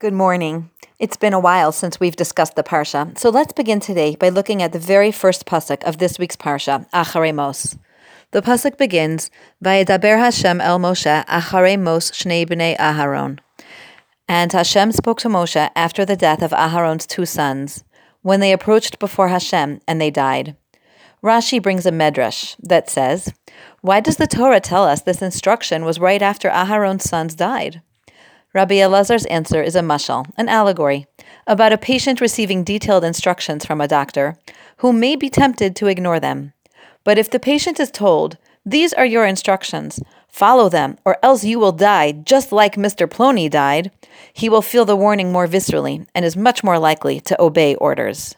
Good morning. It's been a while since we've discussed the Parsha, so let's begin today by looking at the very first pasuk of this week's Parsha, Acharei Mos. The pasuk begins, Vayedaber Hashem el Moshe Acharei Mos Shnei Bnei Aharon. And Hashem spoke to Moshe after the death of Aharon's two sons, when they approached before Hashem and they died. Rashi brings a medrash that says, Why does the Torah tell us this instruction was right after Aharon's sons died? Rabbi Elazar's answer is a mashal, an allegory, about a patient receiving detailed instructions from a doctor who may be tempted to ignore them. But if the patient is told, These are your instructions, follow them, or else you will die just like Mr. Plony died, he will feel the warning more viscerally and is much more likely to obey orders.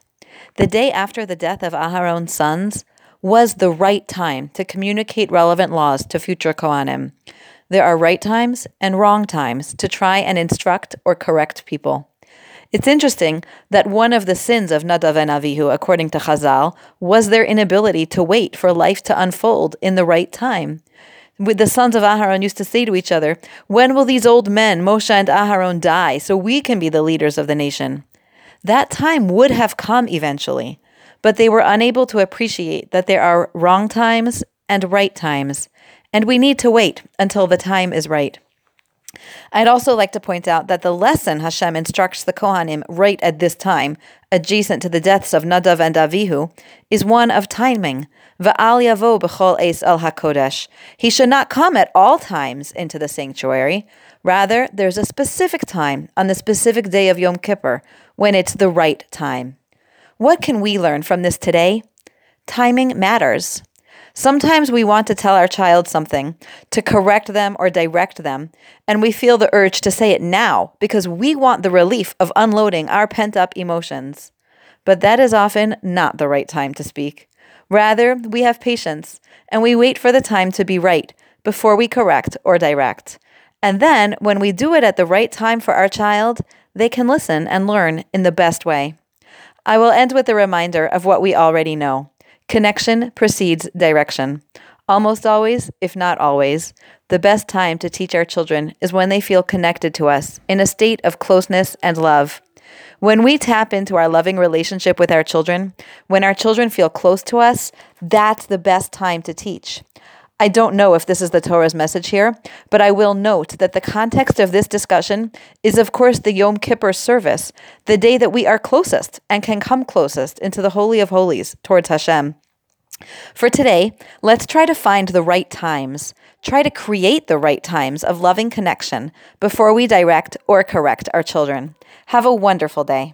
The day after the death of Aharon's sons was the right time to communicate relevant laws to future Kohanim. There are right times and wrong times to try and instruct or correct people. It's interesting that one of the sins of Nadav and Avihu, according to Chazal, was their inability to wait for life to unfold in the right time. With the sons of Aharon used to say to each other, When will these old men, Moshe and Aharon, die so we can be the leaders of the nation? That time would have come eventually, but they were unable to appreciate that there are wrong times and right times, and we need to wait until the time is right. I'd also like to point out that the lesson Hashem instructs the Kohanim right at this time, adjacent to the deaths of Nadav and Avihu, is one of timing. Va'al yavo b'chol es el hakodesh. He should not come at all times into the sanctuary. Rather, there's a specific time on the specific day of Yom Kippur when it's the right time. What can we learn from this today? Timing matters. Sometimes we want to tell our child something, to correct them or direct them, and we feel the urge to say it now because we want the relief of unloading our pent up emotions. But that is often not the right time to speak. Rather, we have patience and we wait for the time to be right before we correct or direct. And then, when we do it at the right time for our child, they can listen and learn in the best way. I will end with a reminder of what we already know. Connection precedes direction. Almost always, if not always, the best time to teach our children is when they feel connected to us in a state of closeness and love. When we tap into our loving relationship with our children, when our children feel close to us, that's the best time to teach. I don't know if this is the Torah's message here, but I will note that the context of this discussion is, of course, the Yom Kippur service, the day that we are closest and can come closest into the Holy of Holies towards Hashem. For today, let's try to find the right times, try to create the right times of loving connection before we direct or correct our children. Have a wonderful day.